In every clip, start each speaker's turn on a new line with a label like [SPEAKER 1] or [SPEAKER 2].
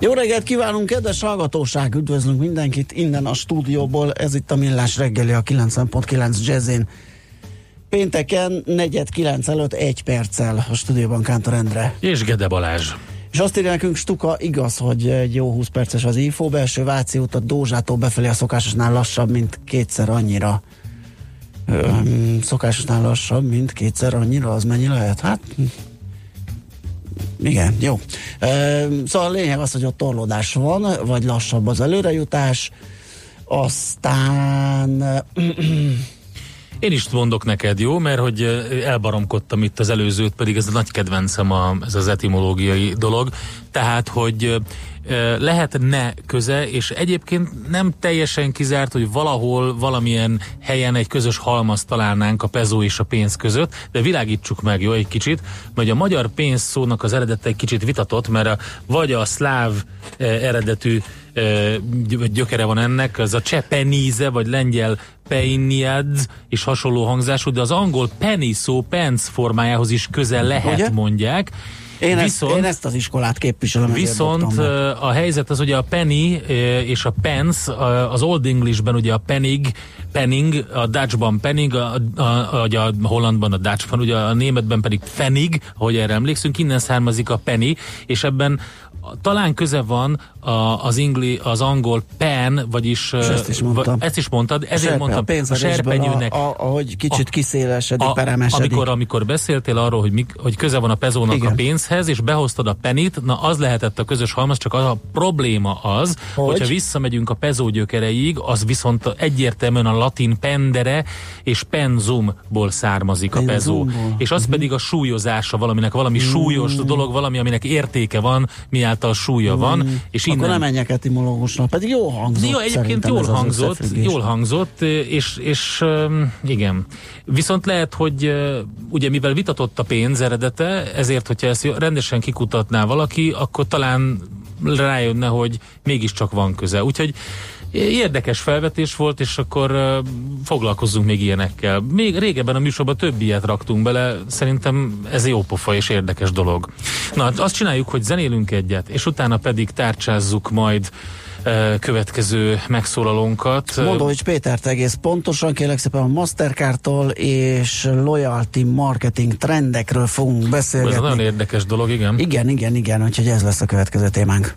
[SPEAKER 1] Jó reggelt kívánunk, kedves hallgatóság! Üdvözlünk mindenkit innen a stúdióból. Ez itt a Millás reggeli a 90.9 Jazzin. Pénteken, negyed kilenc előtt egy perccel a stúdióban Kántor Endre.
[SPEAKER 2] És Gede Balázs.
[SPEAKER 1] És azt írja nekünk Stuka, igaz, hogy egy jó 20 perces az info, belső Váci út a Dózsától befelé a szokásosnál lassabb, mint kétszer annyira. Öm, szokásosnál lassabb, mint kétszer annyira, az mennyi lehet? Hát igen, jó. Szóval a lényeg az, hogy ott torlódás van, vagy lassabb az előrejutás, aztán
[SPEAKER 2] Én is mondok neked, jó? Mert hogy elbaromkodtam itt az előzőt, pedig ez a nagy kedvencem a, ez az etimológiai dolog. Tehát, hogy lehetne köze, és egyébként nem teljesen kizárt, hogy valahol, valamilyen helyen egy közös halmaz találnánk a pezó és a pénz között, de világítsuk meg, jó, egy kicsit, mert a magyar pénz szónak az eredete egy kicsit vitatott, mert a, vagy a szláv eredetű gyökere van ennek, az a csepeníze, vagy lengyel peiniad és hasonló hangzású, de az angol penny szó pence formájához is közel lehet, Ugye? mondják.
[SPEAKER 1] Én, viszont, ezt, én ezt az iskolát képviselem.
[SPEAKER 2] Viszont a helyzet az, hogy a penny és a pence, az Old Englishben ugye a pennig, penning, a Dutchban penning, a, a, a, a hollandban a Dutchban, ugye a németben pedig fenig, ahogy erre emlékszünk, innen származik a penny, és ebben talán köze van a, az, ingli, az angol pen, vagyis...
[SPEAKER 1] És ezt is mondtam.
[SPEAKER 2] Ezt is mondtad, ezért serpe, mondtam.
[SPEAKER 1] A, a serpenyőnek. A, a, ahogy kicsit a, kiszélesedik, a, peremesedik.
[SPEAKER 2] Amikor, amikor beszéltél arról, hogy, mik, hogy köze van a pezónak Igen. a pénzhez, és behoztad a penit, na az lehetett a közös halmaz, csak az a probléma az, hogy? hogyha visszamegyünk a pezó gyökereig, az viszont egyértelműen a latin pendere és penzumból származik a pezó. És az uh-huh. pedig a súlyozása valaminek, valami uh-huh. súlyos dolog, valami, aminek értéke van, miáltal súlya uh-huh. van, és
[SPEAKER 1] innen... Akkor nem menjek etimológusnak, pedig jó hangzott.
[SPEAKER 2] Jó, egyébként jól hangzott, jól hangzott, és, és igen. Viszont lehet, hogy ugye mivel vitatott a pénz eredete, ezért, hogyha ezt rendesen kikutatná valaki, akkor talán rájönne, hogy mégiscsak van köze. Úgyhogy Érdekes felvetés volt, és akkor foglalkozzunk még ilyenekkel. Még régebben a műsorban több ilyet raktunk bele, szerintem ez jó pofa és érdekes dolog. Na, azt csináljuk, hogy zenélünk egyet, és utána pedig tárcsázzuk majd következő megszólalónkat.
[SPEAKER 1] hogy Pétert egész pontosan, kérlek szépen a Mastercard-tól és loyalty marketing trendekről fogunk beszélni. Ez
[SPEAKER 2] nagyon érdekes dolog, igen.
[SPEAKER 1] Igen, igen, igen, úgyhogy ez lesz a következő témánk.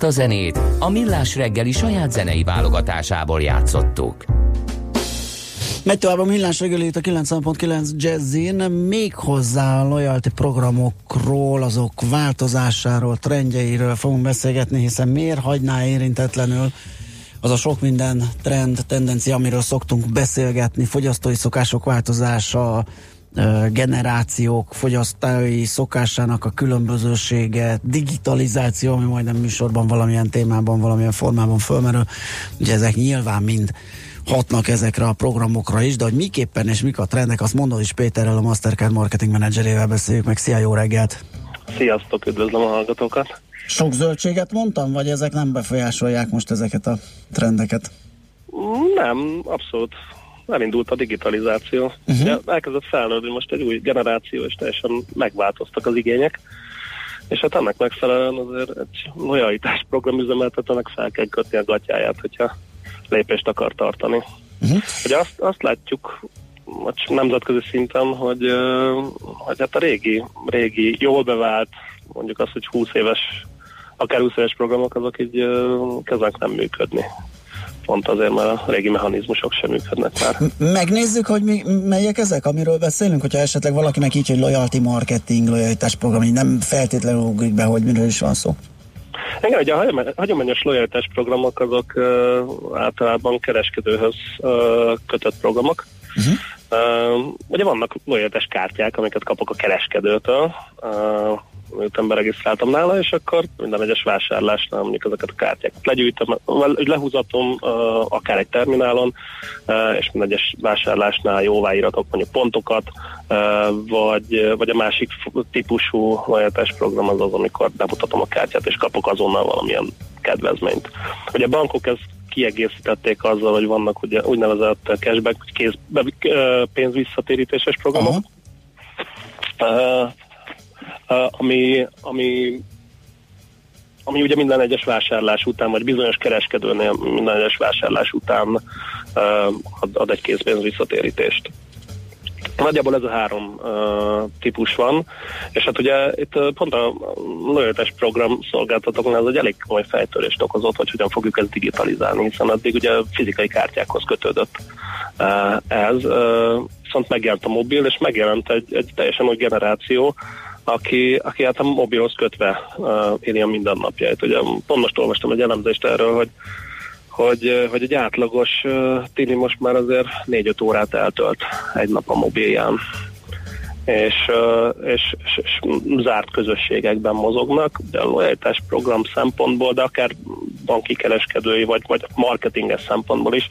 [SPEAKER 3] Ezt a zenét a Millás reggeli saját zenei válogatásából játszottuk.
[SPEAKER 1] Megy tovább a millás reggeli itt a 90.9 Jazzin, még hozzá a loyalty programokról, azok változásáról, trendjeiről fogunk beszélgetni, hiszen miért hagyná érintetlenül az a sok minden trend, tendencia, amiről szoktunk beszélgetni, fogyasztói szokások változása, generációk fogyasztói szokásának a különbözősége, digitalizáció, ami majdnem műsorban valamilyen témában, valamilyen formában fölmerül. Ugye ezek nyilván mind hatnak ezekre a programokra is, de hogy miképpen és mik a trendek, azt mondod is Péterrel, a Mastercard marketing menedzserével beszéljük meg. Szia, jó reggelt!
[SPEAKER 4] Sziasztok, üdvözlöm a hallgatókat!
[SPEAKER 1] Sok zöldséget mondtam, vagy ezek nem befolyásolják most ezeket a trendeket?
[SPEAKER 4] Nem, abszolút elindult a digitalizáció. Uh-huh. Ja, elkezdett felnőni most egy új generáció, és teljesen megváltoztak az igények. És hát ennek megfelelően azért egy lojalitás programüzemeltetőnek fel kell kötni a gatyáját, hogyha lépést akar tartani. Uh-huh. Ugye azt, azt látjuk nemzetközi szinten, hogy, hogy hát a régi, régi, jól bevált, mondjuk azt, hogy 20 éves, akár 20 éves programok, azok így kezdenek nem működni pont azért, mert a régi mechanizmusok sem működnek már.
[SPEAKER 1] Megnézzük, hogy mi, melyek ezek, amiről beszélünk, hogyha esetleg valakinek így, hogy loyalty marketing, lojalitás program, így nem feltétlenül ugrik be, hogy miről is van szó.
[SPEAKER 4] Igen, ugye a hagyományos lojalitás programok azok uh, általában kereskedőhöz uh, kötött programok. Uh-huh. Uh, ugye vannak lojalitás kártyák, amiket kapok a kereskedőtől, uh, miután beregisztráltam nála, és akkor minden egyes vásárlásnál mondjuk ezeket a kártyákat legyűjtöm, lehúzatom akár egy terminálon, és minden egyes vásárlásnál jóváíratok mondjuk pontokat, vagy, vagy a másik típusú lojalitás program az az, amikor bemutatom a kártyát, és kapok azonnal valamilyen kedvezményt. Ugye a bankok ezt kiegészítették azzal, hogy vannak ugye úgynevezett cashback, kéz, pénz visszatérítéses programok. Uh, ami, ami ami ugye minden egyes vásárlás után, vagy bizonyos kereskedőnél minden egyes vásárlás után uh, ad, ad egy készpénz visszatérítést. Nagyjából ez a három uh, típus van, és hát ugye itt uh, pont a lojalitás program szolgáltatóknál ez egy elég komoly fejtörést okozott, hogy hogyan fogjuk ezt digitalizálni, hiszen addig ugye fizikai kártyákhoz kötődött uh, ez, uh, viszont megjelent a mobil, és megjelent egy, egy teljesen új generáció, aki, aki hát a mobilhoz kötve uh, éli a mindennapjait. Ugye pont most olvastam egy elemzést erről, hogy hogy, hogy egy átlagos uh, tini most már azért 4-5 órát eltölt egy nap a mobilján és, és, és, és zárt közösségekben mozognak, de a lojalitás program szempontból, de akár banki kereskedői vagy, vagy marketinges szempontból is,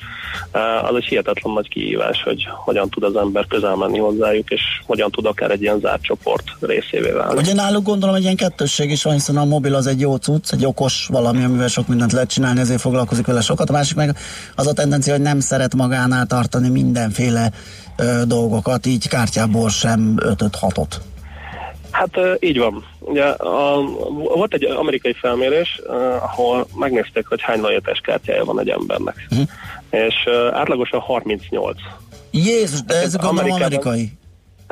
[SPEAKER 4] az egy hihetetlen nagy kihívás, hogy hogyan tud az ember közel menni hozzájuk, és hogyan tud akár egy ilyen zárt csoport részévé válni.
[SPEAKER 1] Ugye náluk gondolom egy ilyen kettősség is van, hiszen a mobil az egy jó cucc, egy okos valami, amivel sok mindent lehet csinálni, ezért foglalkozik vele sokat. A másik meg az a tendencia, hogy nem szeret magánál tartani mindenféle dolgokat, így kártyából sem 5-6-ot.
[SPEAKER 4] Hát így van. Ugye a, volt egy amerikai felmérés, ahol megnézték, hogy hány lojatás kártyája van egy embernek. Uh-huh. És átlagosan 38.
[SPEAKER 1] Jézus, de ez gondolom amerikai.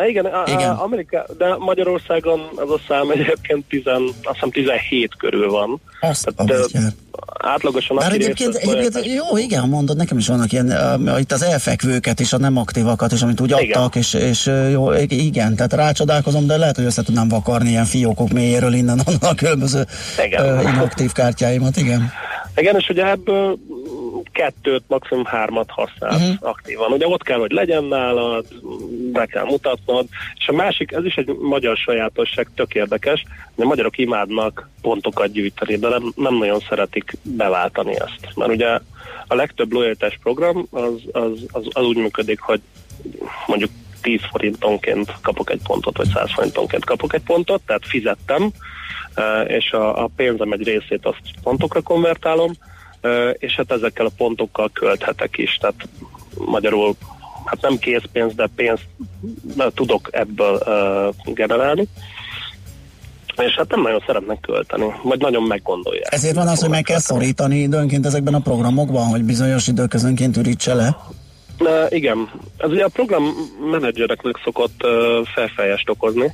[SPEAKER 4] Igen, Igen. Amerika, de Magyarországon az a szám egyébként 10, azt hiszem 17 körül van.
[SPEAKER 1] Azt Tehát, de,
[SPEAKER 4] átlagosan
[SPEAKER 1] Már egyébként, egyébként jó, igen, mondod, nekem is vannak ilyen, uh, itt az elfekvőket és a nem aktívakat is, amit úgy igen. adtak, és, és jó, igen, tehát rácsodálkozom, de lehet, hogy össze tudnám vakarni ilyen fiókok mélyéről innen a különböző uh, inaktív kártyáimat, igen.
[SPEAKER 4] Igen, és ugye ebből kettőt, maximum hármat használ uh-huh. aktívan. Ugye ott kell, hogy legyen nálad, be kell mutatnod, és a másik, ez is egy magyar sajátosság, tök érdekes, hogy a magyarok imádnak pontokat gyűjteni, de nem, nem nagyon szeretik beváltani ezt. Mert ugye a legtöbb lojalitás program az, az, az, az úgy működik, hogy mondjuk 10 forintonként kapok egy pontot, vagy 100 forintonként kapok egy pontot, tehát fizettem, eh, és a, a pénzem egy részét azt pontokra konvertálom, és hát ezekkel a pontokkal költhetek is, tehát magyarul hát nem készpénz, de pénzt tudok ebből uh, generálni és hát nem nagyon szeretnek költeni, vagy nagyon meggondolják.
[SPEAKER 1] Ezért van az, hogy meg kell szorítani időnként ezekben a programokban, hogy bizonyos időközönként ürítse le?
[SPEAKER 4] Uh, igen. Ez ugye a program menedzsereknek szokott uh, felfejest okozni,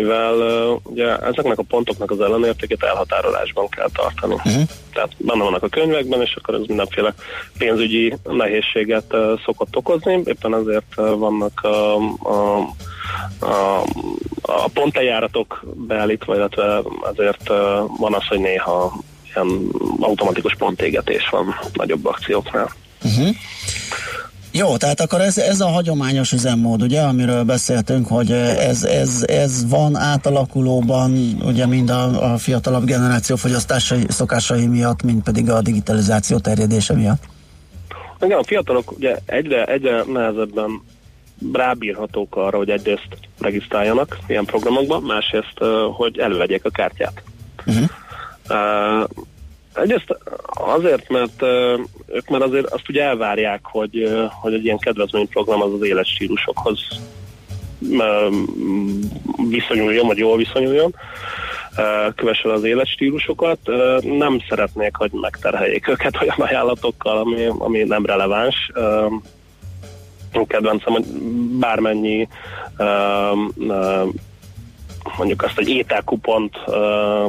[SPEAKER 4] mivel ugye ezeknek a pontoknak az ellenértékét elhatárolásban kell tartani. Uh-huh. Tehát benne vannak a könyvekben, és akkor ez mindenféle pénzügyi nehézséget szokott okozni, éppen ezért vannak a, a, a, a pontejáratok beállítva, illetve azért van az, hogy néha ilyen automatikus pontégetés van nagyobb akcióknál. Uh-huh.
[SPEAKER 1] Jó, tehát akkor ez, ez a hagyományos üzemmód, ugye, amiről beszéltünk, hogy ez, ez, ez van átalakulóban, ugye mind a, a fiatalabb generáció fogyasztásai szokásai miatt, mind pedig a digitalizáció terjedése miatt.
[SPEAKER 4] Igen, a fiatalok ugye egyre, egyre nehezebben rábírhatók arra, hogy egyrészt regisztráljanak ilyen programokban, másrészt, hogy elővegyék a kártyát. Uh-huh. Uh, Egyrészt azért, mert ők már azért azt ugye elvárják, hogy, hogy egy ilyen kedvezményprogram az az életstílusokhoz viszonyuljon, vagy jól viszonyuljon, kövesse az életstílusokat. Nem szeretnék, hogy megterheljék őket olyan ajánlatokkal, ami, ami nem releváns. Kedvencem, hogy bármennyi mondjuk azt egy ételkupont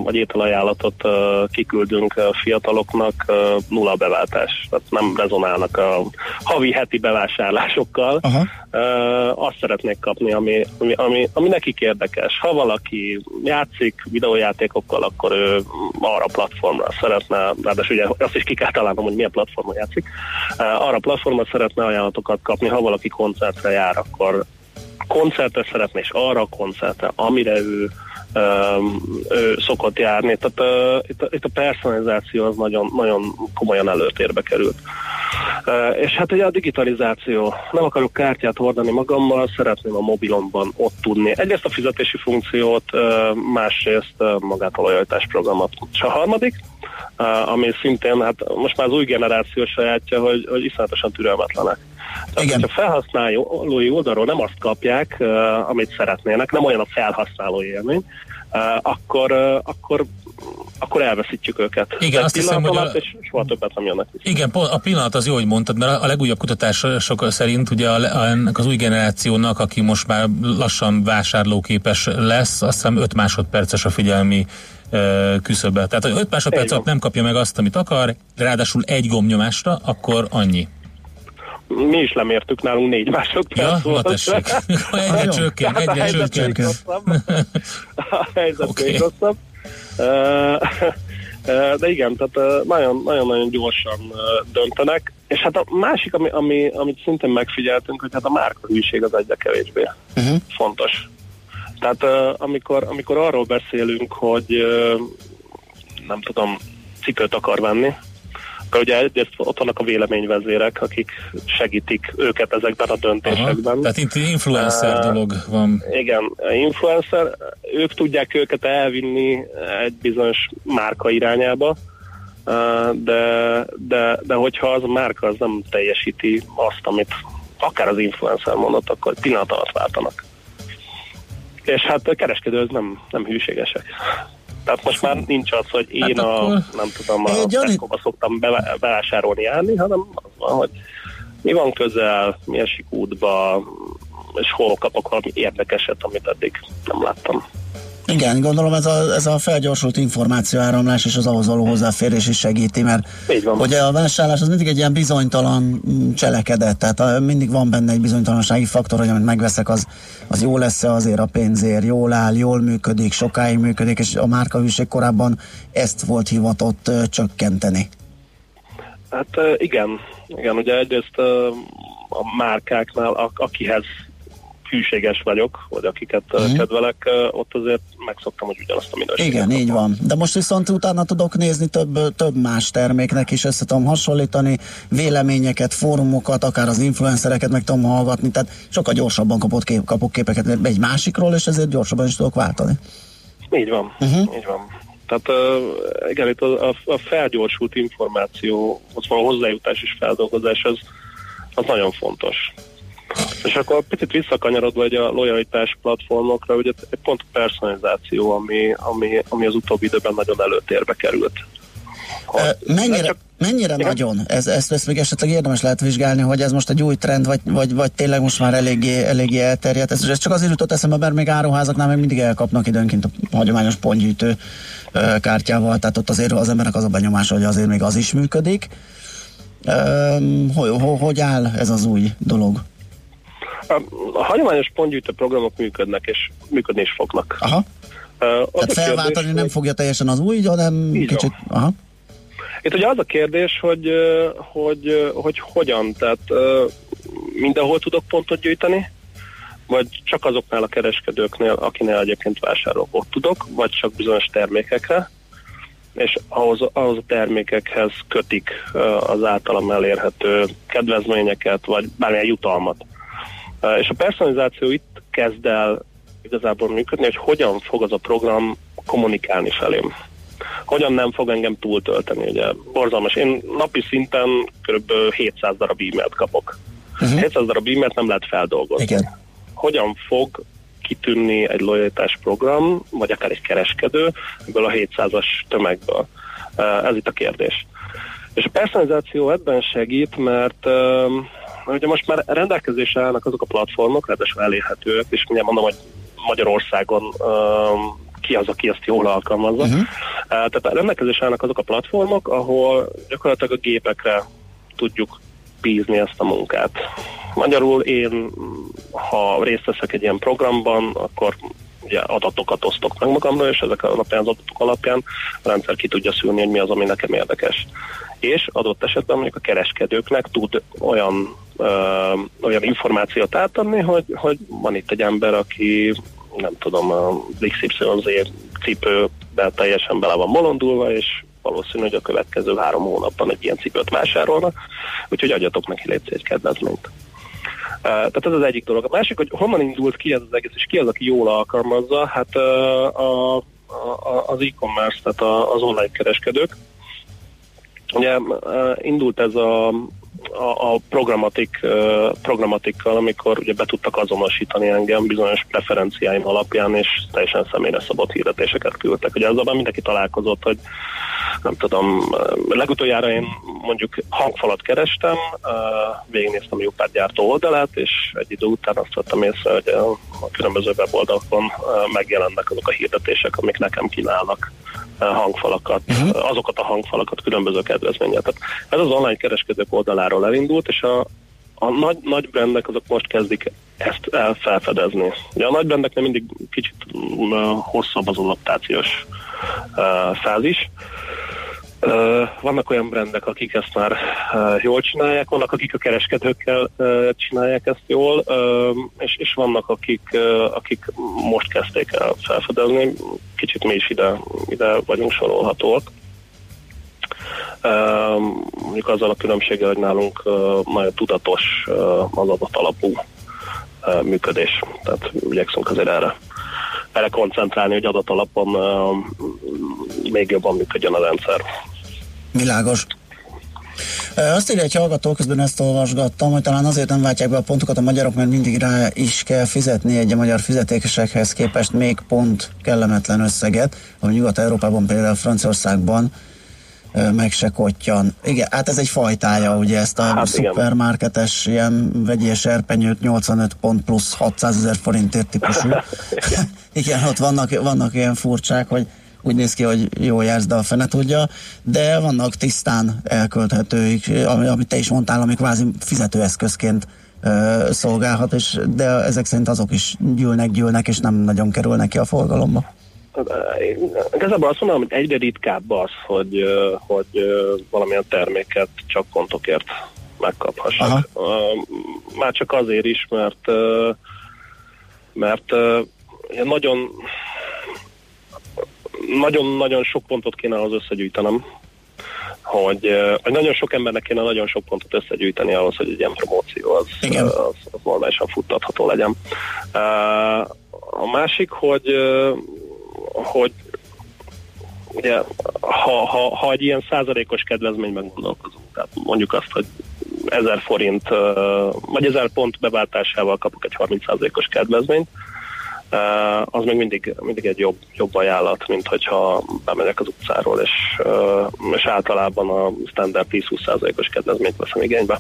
[SPEAKER 4] vagy ételajánlatot kiküldünk fiataloknak, nulla beváltás. Tehát nem rezonálnak a havi heti bevásárlásokkal. Aha. Azt szeretnék kapni, ami, ami, ami, ami nekik érdekes. Ha valaki játszik videójátékokkal, akkor ő arra platformra szeretne, ráadásul ugye azt is ki kell találnom, hogy milyen platformon játszik, arra platformra szeretne ajánlatokat kapni, ha valaki koncertre jár, akkor koncertre szeretne, és arra a koncertre, amire ő, ő szokott járni. Tehát uh, itt, a, itt a personalizáció az nagyon, nagyon komolyan előtérbe került. Uh, és hát ugye a digitalizáció. Nem akarok kártyát hordani magammal, szeretném a mobilomban ott tudni. Egyrészt a fizetési funkciót, uh, másrészt uh, magát a lojalitás programot. És a harmadik, ami szintén, hát most már az új generáció sajátja, hogy, hogy iszonyatosan türelmetlenek. Tehát, Igen. hogyha felhasználói oldalról nem azt kapják, uh, amit szeretnének, nem olyan a felhasználó élmény, uh, akkor, uh, akkor akkor elveszítjük őket.
[SPEAKER 2] Igen, azt hiszem, hogy a...
[SPEAKER 4] és soha többet nem jönnek
[SPEAKER 2] vissza. Igen, a pillanat az jó, hogy mondtad, mert a legújabb kutatások szerint ugye a, ennek az új generációnak, aki most már lassan vásárlóképes lesz, azt hiszem 5 másodperces a figyelmi küszöbe. Tehát, ha 5 másodperc alatt nem kapja meg azt, amit akar, ráadásul egy gombnyomásra, akkor annyi
[SPEAKER 4] mi is lemértük, nálunk négy másodperc
[SPEAKER 2] ja, volt. tessék. egyre csökken, egyre csökken.
[SPEAKER 4] A helyzet okay. még rosszabb. De igen, tehát nagyon-nagyon gyorsan döntenek. És hát a másik, ami, ami, amit szintén megfigyeltünk, hogy hát a márkahűség az egyre kevésbé uh-huh. fontos. Tehát amikor, amikor arról beszélünk, hogy nem tudom, cipőt akar venni, akkor ugye egyrészt ott vannak a véleményvezérek, akik segítik őket ezekben a döntésekben. Aha,
[SPEAKER 2] tehát itt influencer uh, dolog van.
[SPEAKER 4] Igen, influencer, ők tudják őket elvinni egy bizonyos márka irányába, uh, de, de, de hogyha az a márka az nem teljesíti azt, amit akár az influencer mondott, akkor pillanat alatt váltanak. És hát a kereskedők nem, nem hűségesek. Tehát most már nincs az, hogy én hát a, nem tudom, a Tesco-ba szoktam bevásárolni járni, hanem az van, hogy mi van közel, mi esik útba, és hol kapok valami érdekeset, amit eddig nem láttam.
[SPEAKER 1] Igen, gondolom ez a, ez a felgyorsult információáramlás és az ahhoz való hozzáférés is segíti, mert ugye a vásárlás az mindig egy ilyen bizonytalan cselekedet, tehát mindig van benne egy bizonytalansági faktor, hogy amit megveszek, az, az jó lesz-e azért a pénzért, jól áll, jól működik, sokáig működik, és a márkahűség korábban ezt volt hivatott uh, csökkenteni.
[SPEAKER 4] Hát igen, igen, ugye egyrészt a márkáknál, a, akihez hűséges vagyok, vagy akiket uh-huh. kedvelek, ott azért megszoktam, hogy ugyanazt a minőséget.
[SPEAKER 1] Igen, kapom. így van. De most viszont utána tudok nézni több, több más terméknek is, össze tudom hasonlítani, véleményeket, fórumokat, akár az influencereket meg tudom hallgatni, tehát sokkal gyorsabban kapott kép, kapok képeket egy másikról, és ezért gyorsabban is tudok váltani.
[SPEAKER 4] Így van, uh-huh. így van. Tehát uh, igen, itt a, a felgyorsult információhoz való hozzájutás és feldolgozás az, az nagyon fontos. És akkor picit visszakanyarodva egy a lojalitás platformokra, ugye egy pont a personalizáció, ami, ami, ami az utóbbi időben nagyon előtérbe került.
[SPEAKER 1] Hogy, mennyire, csak, mennyire nagyon? Ez, ezt, ezt még esetleg érdemes lehet vizsgálni, hogy ez most egy új trend, vagy, vagy, vagy tényleg most már eléggé, eléggé elterjedt. Ez, ez csak azért jutott eszembe, mert még áruházaknál még mindig elkapnak időnként a hagyományos pontgyűjtő kártyával, tehát ott azért az emberek az a benyomása, hogy azért még az is működik. Hogy, hogy áll ez az új dolog?
[SPEAKER 4] A hagyományos pontgyűjtő programok működnek, és működni is fognak.
[SPEAKER 1] Aha. Uh, Tehát felváltani kérdés, nem fogja teljesen az új, hanem kicsit... Aha.
[SPEAKER 4] Itt ugye az a kérdés, hogy, hogy, hogy hogyan, tehát mindenhol tudok pontot gyűjteni, vagy csak azoknál a kereskedőknél, akinél egyébként vásárolok, ott tudok, vagy csak bizonyos termékekre, és ahhoz, ahhoz a termékekhez kötik az általam elérhető kedvezményeket, vagy bármilyen jutalmat. És a personalizáció itt kezd el igazából működni, hogy hogyan fog az a program kommunikálni felém. Hogyan nem fog engem túltölteni, ugye borzalmas. Én napi szinten kb. 700 darab e-mailt kapok. Uh-huh. 700 darab e-mailt nem lehet feldolgozni. Igen. Hogyan fog kitűnni egy lojalitás program, vagy akár egy kereskedő ebből a 700-as tömegből? Ez itt a kérdés. És a personalizáció ebben segít, mert ugye most már rendelkezésre állnak azok a platformok, ráadásul elérhetőek, és mindjárt mondom, hogy Magyarországon um, ki az, aki ezt jól alkalmazza. Uh-huh. Uh, tehát rendelkezésre állnak azok a platformok, ahol gyakorlatilag a gépekre tudjuk bízni ezt a munkát. Magyarul én, ha részt veszek egy ilyen programban, akkor ugye adatokat osztok meg magamról, és ezek alapján az adatok alapján a rendszer ki tudja szűrni, hogy mi az, ami nekem érdekes. És adott esetben mondjuk a kereskedőknek tud olyan ö, olyan információt átadni, hogy, hogy van itt egy ember, aki nem tudom, a XYZ cipőben teljesen bele van molondulva, és valószínű, hogy a következő három hónapban egy ilyen cipőt vásárolna, úgyhogy adjatok neki légy egy kedvezményt. Tehát ez az egyik dolog. A másik, hogy honnan indult ki ez az egész, és ki az, aki jól alkalmazza, hát a, a, az e-commerce, tehát az online kereskedők. Ugye indult ez a a, a programatik, programatikkal, amikor ugye be tudtak azonosítani engem bizonyos preferenciáim alapján, és teljesen személyre szabott hirdetéseket küldtek. Ugye azzal mindenki találkozott, hogy nem tudom, legutoljára én mondjuk hangfalat kerestem, végignéztem jó pár gyártó oldalát, és egy idő után azt vettem észre, hogy a, a különböző weboldalakon megjelennek azok a hirdetések, amik nekem kínálnak hangfalakat, uh-huh. azokat a hangfalakat különböző kedvezményet. Tehát ez az online kereskedők oldaláról elindult, és a, a nagy, nagy brendek azok most kezdik ezt el felfedezni. Ugye a nagy brendeknek mindig kicsit uh, hosszabb az adaptációs uh, fázis, Uh, vannak olyan brendek, akik ezt már uh, jól csinálják, vannak, akik a kereskedőkkel uh, csinálják ezt jól, és, és vannak, akik, akik most kezdték el felfedezni, kicsit mi is ide, ide vagyunk sorolhatóak. Mondjuk azzal a különbséggel, hogy nálunk nagyon tudatos az adat alapú működés, tehát igyekszünk azért erre erre koncentrálni, hogy adatalapon még jobban működjön a rendszer.
[SPEAKER 1] Világos. Azt írja egy hallgató, közben ezt olvasgattam, hogy talán azért nem váltják be a pontokat a magyarok, mert mindig rá is kell fizetni egy a magyar fizetésekhez képest még pont kellemetlen összeget, ami Nyugat-Európában, például Franciaországban meg se kottyan. Igen, hát ez egy fajtája, ugye ezt a hát szupermarketes ilyen vegyi serpenyőt 85 pont plusz 600 ezer forintért típusú. igen, ott vannak, vannak ilyen furcsák, hogy úgy néz ki, hogy jó jársz, de a fene tudja, de vannak tisztán elkölthetőik, ami, amit te is mondtál, ami kvázi fizetőeszközként ö, szolgálhat, és, de ezek szerint azok is gyűlnek, gyűlnek, és nem nagyon kerülnek ki a forgalomba.
[SPEAKER 4] Igazából azt mondom, hogy egyre ritkább az, hogy, hogy valamilyen terméket csak pontokért megkaphassak. Már csak azért is, mert mert nagyon nagyon-nagyon sok pontot kéne ahhoz összegyűjtenem, hogy, hogy nagyon sok embernek kéne nagyon sok pontot összegyűjteni ahhoz, hogy egy ilyen promóció az, az, az normálisan futtatható legyen. A másik, hogy hogy ugye, ha, ha, ha egy ilyen százalékos kedvezményben gondolkozunk, tehát mondjuk azt, hogy 1000 forint, vagy 1000 pont beváltásával kapok egy 30 százalékos kedvezményt, az még mindig, mindig egy jobb, jobb ajánlat, mint hogyha bemegyek az utcáról, és, és általában a standard 10-20%-os kedvezményt veszem igénybe.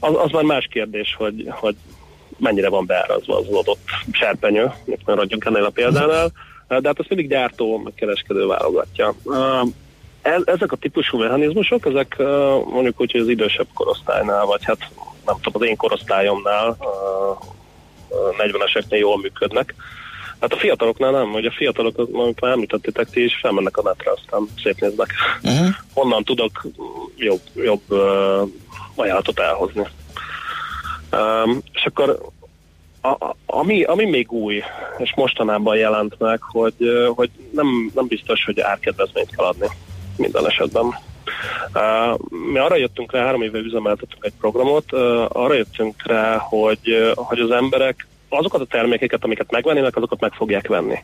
[SPEAKER 4] Az, az már más kérdés, hogy, hogy mennyire van beárazva az adott serpenyő, maradjunk ennél a példánál, de hát ezt mindig gyártó, meg kereskedő válogatja. Ezek a típusú mechanizmusok, ezek mondjuk úgy, hogy az idősebb korosztálynál, vagy hát nem tudom, az én korosztályomnál 40-eseknél jól működnek. Hát a fiataloknál nem, hogy a fiatalok, amit már említettétek ti is, felmennek a netre, aztán szétnéznek. Uh-huh. Honnan tudok jobb, jobb uh, ajánlatot elhozni. Um, és akkor a, ami, ami még új, és mostanában jelent meg, hogy, hogy nem, nem biztos, hogy árkedvezményt kell adni minden esetben. Uh, mi arra jöttünk rá, három éve üzemeltettünk egy programot, uh, arra jöttünk rá, hogy, hogy az emberek azokat a termékeket, amiket megvennének, azokat meg fogják venni.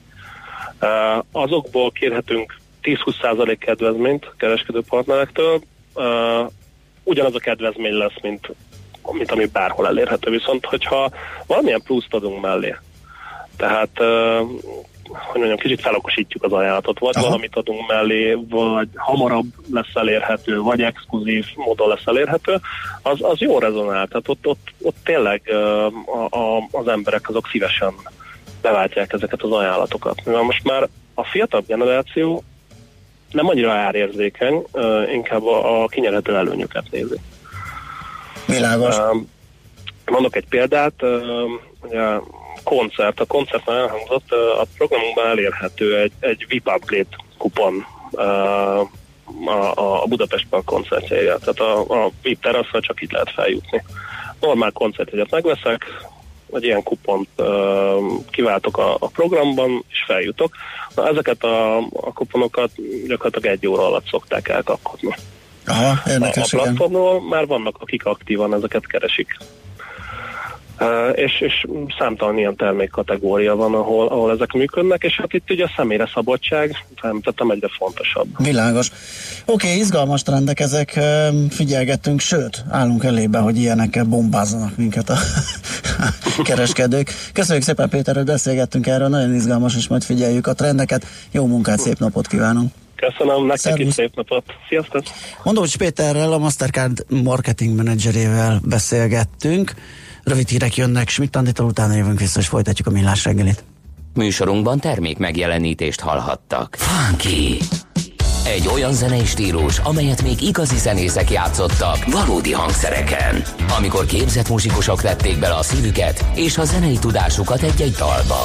[SPEAKER 4] Uh, azokból kérhetünk 10-20% kedvezményt kereskedő partnerektől, ugyanaz a kedvezmény lesz, mint, mint ami bárhol elérhető. Viszont, hogyha valamilyen pluszt adunk mellé, tehát hogy mondjam, kicsit felokosítjuk az ajánlatot, vagy Aha. valamit adunk mellé, vagy hamarabb lesz elérhető, vagy exkluzív módon lesz elérhető, az, az jó rezonál. Tehát ott, ott, ott tényleg a, a, az emberek azok szívesen beváltják ezeket az ajánlatokat. Mivel most már a fiatal generáció nem annyira árérzékeny, inkább a, a kinyerhető előnyöket nézi.
[SPEAKER 1] Világos.
[SPEAKER 4] Mondok egy példát, ugye koncert, a koncert már elhangzott, a programunkban elérhető egy, egy VIP upgrade kupon a, a Budapest Park koncertjeire. Tehát a, a VIP teraszra csak itt lehet feljutni. Normál koncertjegyet megveszek, egy ilyen kupont uh, kiváltok a, a programban, és feljutok. Na, ezeket a, a kuponokat gyakorlatilag egy óra alatt szokták elkapkodni.
[SPEAKER 1] Aha, érdekes,
[SPEAKER 4] a, a platformról már vannak, akik aktívan ezeket keresik. Uh, és, és számtalan ilyen termékkategória van, ahol, ahol ezek működnek, és hát itt ugye a személyre szabadság, felmutattam egyre fontosabb.
[SPEAKER 1] Világos. Oké, okay, izgalmas trendek ezek, figyelgettünk, sőt, állunk elébe, hogy ilyenekkel bombázzanak minket a kereskedők. Köszönjük szépen Péter, hogy beszélgettünk erről, nagyon izgalmas, és majd figyeljük a trendeket. Jó munkát, szép napot kívánunk!
[SPEAKER 4] Köszönöm, nektek is szép napot. Sziasztok!
[SPEAKER 1] Mondom, hogy Péterrel, a Mastercard marketing menedzserével beszélgettünk. Rövid hírek jönnek, Schmidt Anditól utána jövünk vissza, és folytatjuk a millás reggelit.
[SPEAKER 3] Műsorunkban termék megjelenítést hallhattak. Funky! Egy olyan zenei stílus, amelyet még igazi zenészek játszottak valódi hangszereken. Amikor képzett muzsikusok vették bele a szívüket és a zenei tudásukat egy-egy dalba.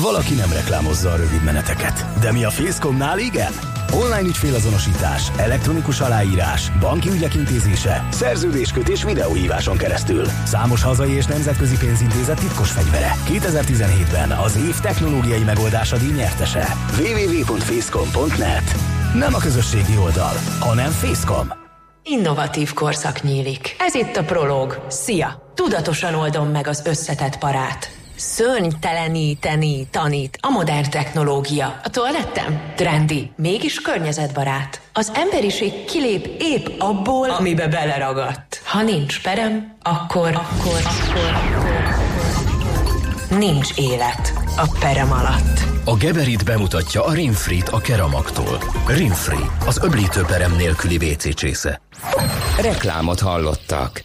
[SPEAKER 5] valaki nem reklámozza a rövid meneteket. De mi a Facecomnál igen? Online ügyfélazonosítás, elektronikus aláírás, banki ügyek intézése, szerződéskötés videóhíváson keresztül. Számos hazai és nemzetközi pénzintézet titkos fegyvere. 2017-ben az év technológiai megoldása díj nyertese. www.facecom.net Nem a közösségi oldal, hanem Facecom.
[SPEAKER 6] Innovatív korszak nyílik. Ez itt a Prológ. Szia! Tudatosan oldom meg az összetett parát Szörnyteleníteni tanít a modern technológia. A toalettem? Trendi, mégis környezetbarát. Az emberiség kilép épp abból, amibe beleragadt. Ha nincs perem, akkor, akkor, akkor, akkor nincs élet a perem alatt.
[SPEAKER 5] A Geberit bemutatja a Rinfrit a Keramaktól. Rinfri, az öblítő perem nélküli WC csésze.
[SPEAKER 3] Reklámot hallottak.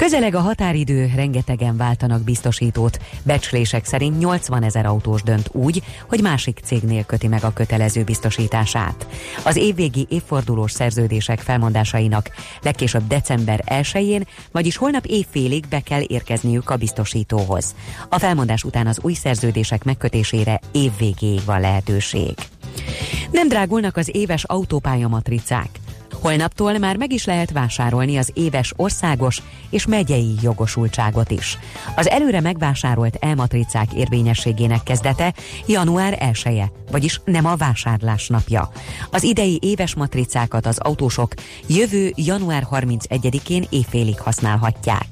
[SPEAKER 7] Közeleg a határidő, rengetegen váltanak biztosítót. Becslések szerint 80 ezer autós dönt úgy, hogy másik cégnél köti meg a kötelező biztosítását. Az évvégi évfordulós szerződések felmondásainak legkésőbb december 1-én, vagyis holnap évfélig be kell érkezniük a biztosítóhoz. A felmondás után az új szerződések megkötésére évvégéig van lehetőség. Nem drágulnak az éves autópálya matricák. Holnaptól már meg is lehet vásárolni az éves országos és megyei jogosultságot is. Az előre megvásárolt elmatricák érvényességének kezdete január 1 -e, vagyis nem a vásárlás napja. Az idei éves matricákat az autósok jövő január 31-én éjfélig használhatják.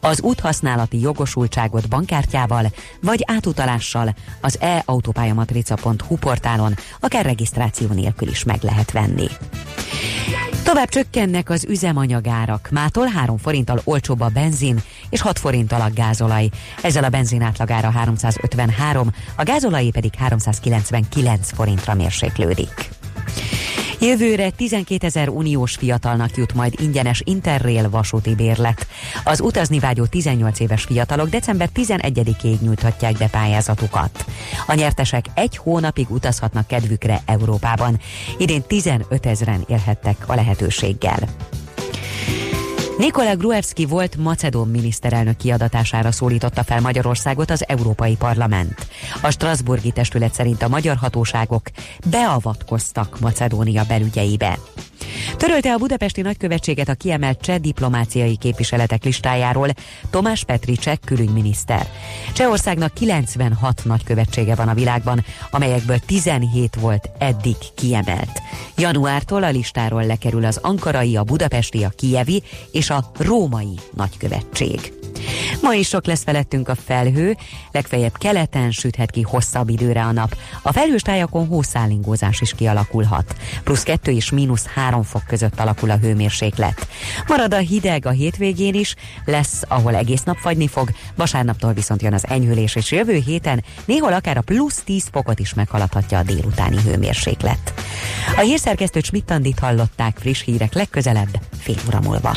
[SPEAKER 7] Az úthasználati jogosultságot bankkártyával vagy átutalással az e-autópályamatrica.hu portálon akár regisztráció nélkül is meg lehet venni. Tovább csökkennek az üzemanyagárak. Mától 3 forinttal olcsóbb a benzin, és 6 forinttal a gázolaj. Ezzel a benzin átlagára 353, a gázolaj pedig 399 forintra mérséklődik. Jövőre 12 ezer uniós fiatalnak jut majd ingyenes Interrail vasúti bérlet. Az utazni vágyó 18 éves fiatalok december 11-ig nyújthatják be pályázatukat. A nyertesek egy hónapig utazhatnak kedvükre Európában. Idén 15 ezeren élhettek a lehetőséggel. Nikola Gruevski volt macedón miniszterelnök kiadatására szólította fel Magyarországot az Európai Parlament. A Strasburgi testület szerint a magyar hatóságok beavatkoztak Macedónia belügyeibe. Törölte a budapesti nagykövetséget a kiemelt cseh diplomáciai képviseletek listájáról Tomás Petricek külügyminiszter. Csehországnak 96 nagykövetsége van a világban, amelyekből 17 volt eddig kiemelt. Januártól a listáról lekerül az ankarai, a budapesti, a kievi és a római nagykövetség. Ma is sok lesz felettünk a felhő, legfeljebb keleten süthet ki hosszabb időre a nap. A felhős tájakon hószálingózás is kialakulhat. Plusz 2 és mínusz 3 fok között alakul a hőmérséklet. Marad a hideg a hétvégén is, lesz, ahol egész nap fagyni fog, vasárnaptól viszont jön az enyhülés, és jövő héten néhol akár a plusz 10 fokot is meghaladhatja a délutáni hőmérséklet. A hírszerkesztő Schmidt hallották friss hírek legközelebb fél óra múlva.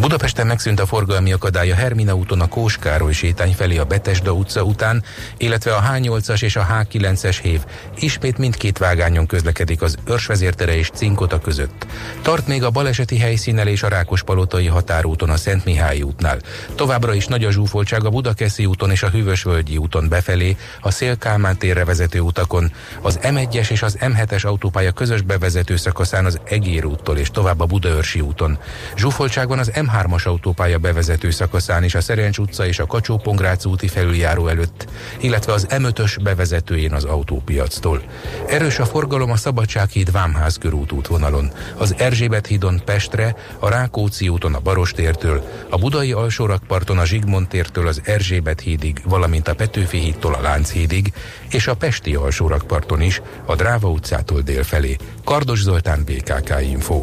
[SPEAKER 8] Budapesten megszűnt a forgalmi akadály a Hermina úton a Kóskároly sétány felé a Betesda utca után, illetve a H8-as és a H9-es hév ismét mindkét vágányon közlekedik az Örsvezértere és Cinkota között. Tart még a baleseti helyszínnel és a Rákospalotai határúton a Szent Mihály útnál. Továbbra is nagy a zsúfoltság a Budakeszi úton és a Hűvösvölgyi úton befelé, a Szél-Kálmán térre vezető utakon, az M1-es és az M7-es autópálya közös bevezető szakaszán az Egér úttól és tovább a Budaörsi úton. Zsúfoltság van az M3-as autópálya bevezető szakaszán és a Szerencs utca és a kacsó úti felüljáró előtt, illetve az M5-ös bevezetőjén az autópiactól. Erős a forgalom a Szabadsághíd Vámház körút útvonalon, az Erzsébet hídon Pestre, a Rákóczi úton a Barostértől, a Budai alsórakparton a Zsigmond tértől az Erzsébet hídig, valamint a Petőfi hídtól a Lánchídig, és a Pesti alsórakparton is, a Dráva utcától délfelé. Kardos Zoltán, BKK Info.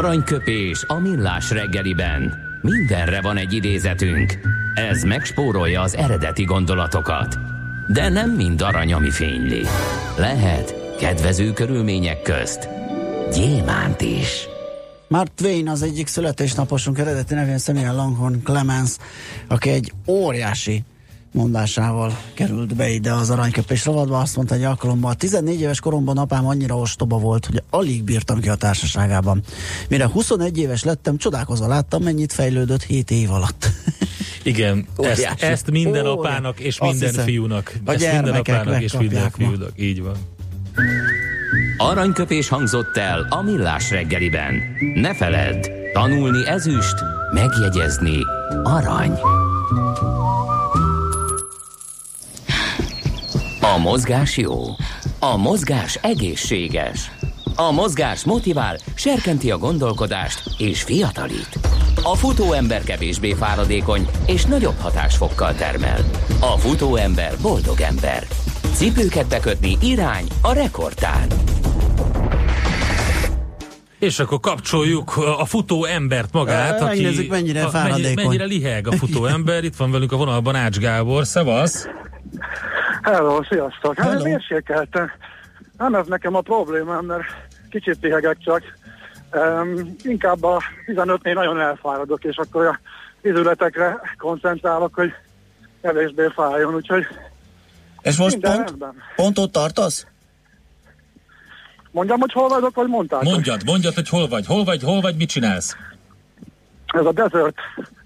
[SPEAKER 3] Aranyköpés a millás reggeliben. Mindenre van egy idézetünk. Ez megspórolja az eredeti gondolatokat. De nem mind arany, ami fényli. Lehet kedvező körülmények közt gyémánt is.
[SPEAKER 1] Mark Twain az egyik születésnaposunk eredeti nevén Samuel Langhorn Clemens, aki egy óriási mondásával került be ide az aranyköpés rovadba. Azt mondta egy alkalommal, 14 éves koromban apám annyira ostoba volt, hogy alig bírtam ki a társaságában. Mire 21 éves lettem, csodálkozva láttam, mennyit fejlődött 7 év alatt.
[SPEAKER 2] Igen, ezt, ezt minden
[SPEAKER 1] Óriási.
[SPEAKER 2] apának és minden
[SPEAKER 1] hiszem,
[SPEAKER 2] fiúnak.
[SPEAKER 1] a
[SPEAKER 2] ezt minden apának és minden
[SPEAKER 1] megkapják ma.
[SPEAKER 2] fiúnak. Így van.
[SPEAKER 3] Aranyköpés hangzott el a millás reggeliben. Ne feledd, tanulni ezüst, megjegyezni arany. A mozgás jó. A mozgás egészséges. A mozgás motivál, serkenti a gondolkodást és fiatalít. A futóember kevésbé fáradékony és nagyobb hatásfokkal termel. A futóember boldog ember. Cipőket bekötni irány a rekordtán.
[SPEAKER 2] És akkor kapcsoljuk a futó embert magát,
[SPEAKER 1] Ö,
[SPEAKER 2] aki...
[SPEAKER 1] megnézzük, mennyire
[SPEAKER 2] a,
[SPEAKER 1] fáradékony.
[SPEAKER 2] Mennyire, mennyire liheg a futó ember. Itt van velünk a vonalban Ács Gábor. Szevasz!
[SPEAKER 9] Hello, sziasztok! Hát
[SPEAKER 1] Hello.
[SPEAKER 9] mérsékelten. Nem ez nekem a problémám, mert kicsit pihegek csak. Um, inkább a 15-nél nagyon elfáradok, és akkor a izületekre koncentrálok, hogy kevésbé fájjon, úgyhogy
[SPEAKER 1] És most pont,
[SPEAKER 9] rendben.
[SPEAKER 1] pont ott tartasz?
[SPEAKER 9] Mondjam, hogy hol vagyok, vagy mondtátok?
[SPEAKER 2] Mondjad, mondjad, hogy hol vagy, hol vagy, hol vagy, mit csinálsz?
[SPEAKER 9] Ez a Desert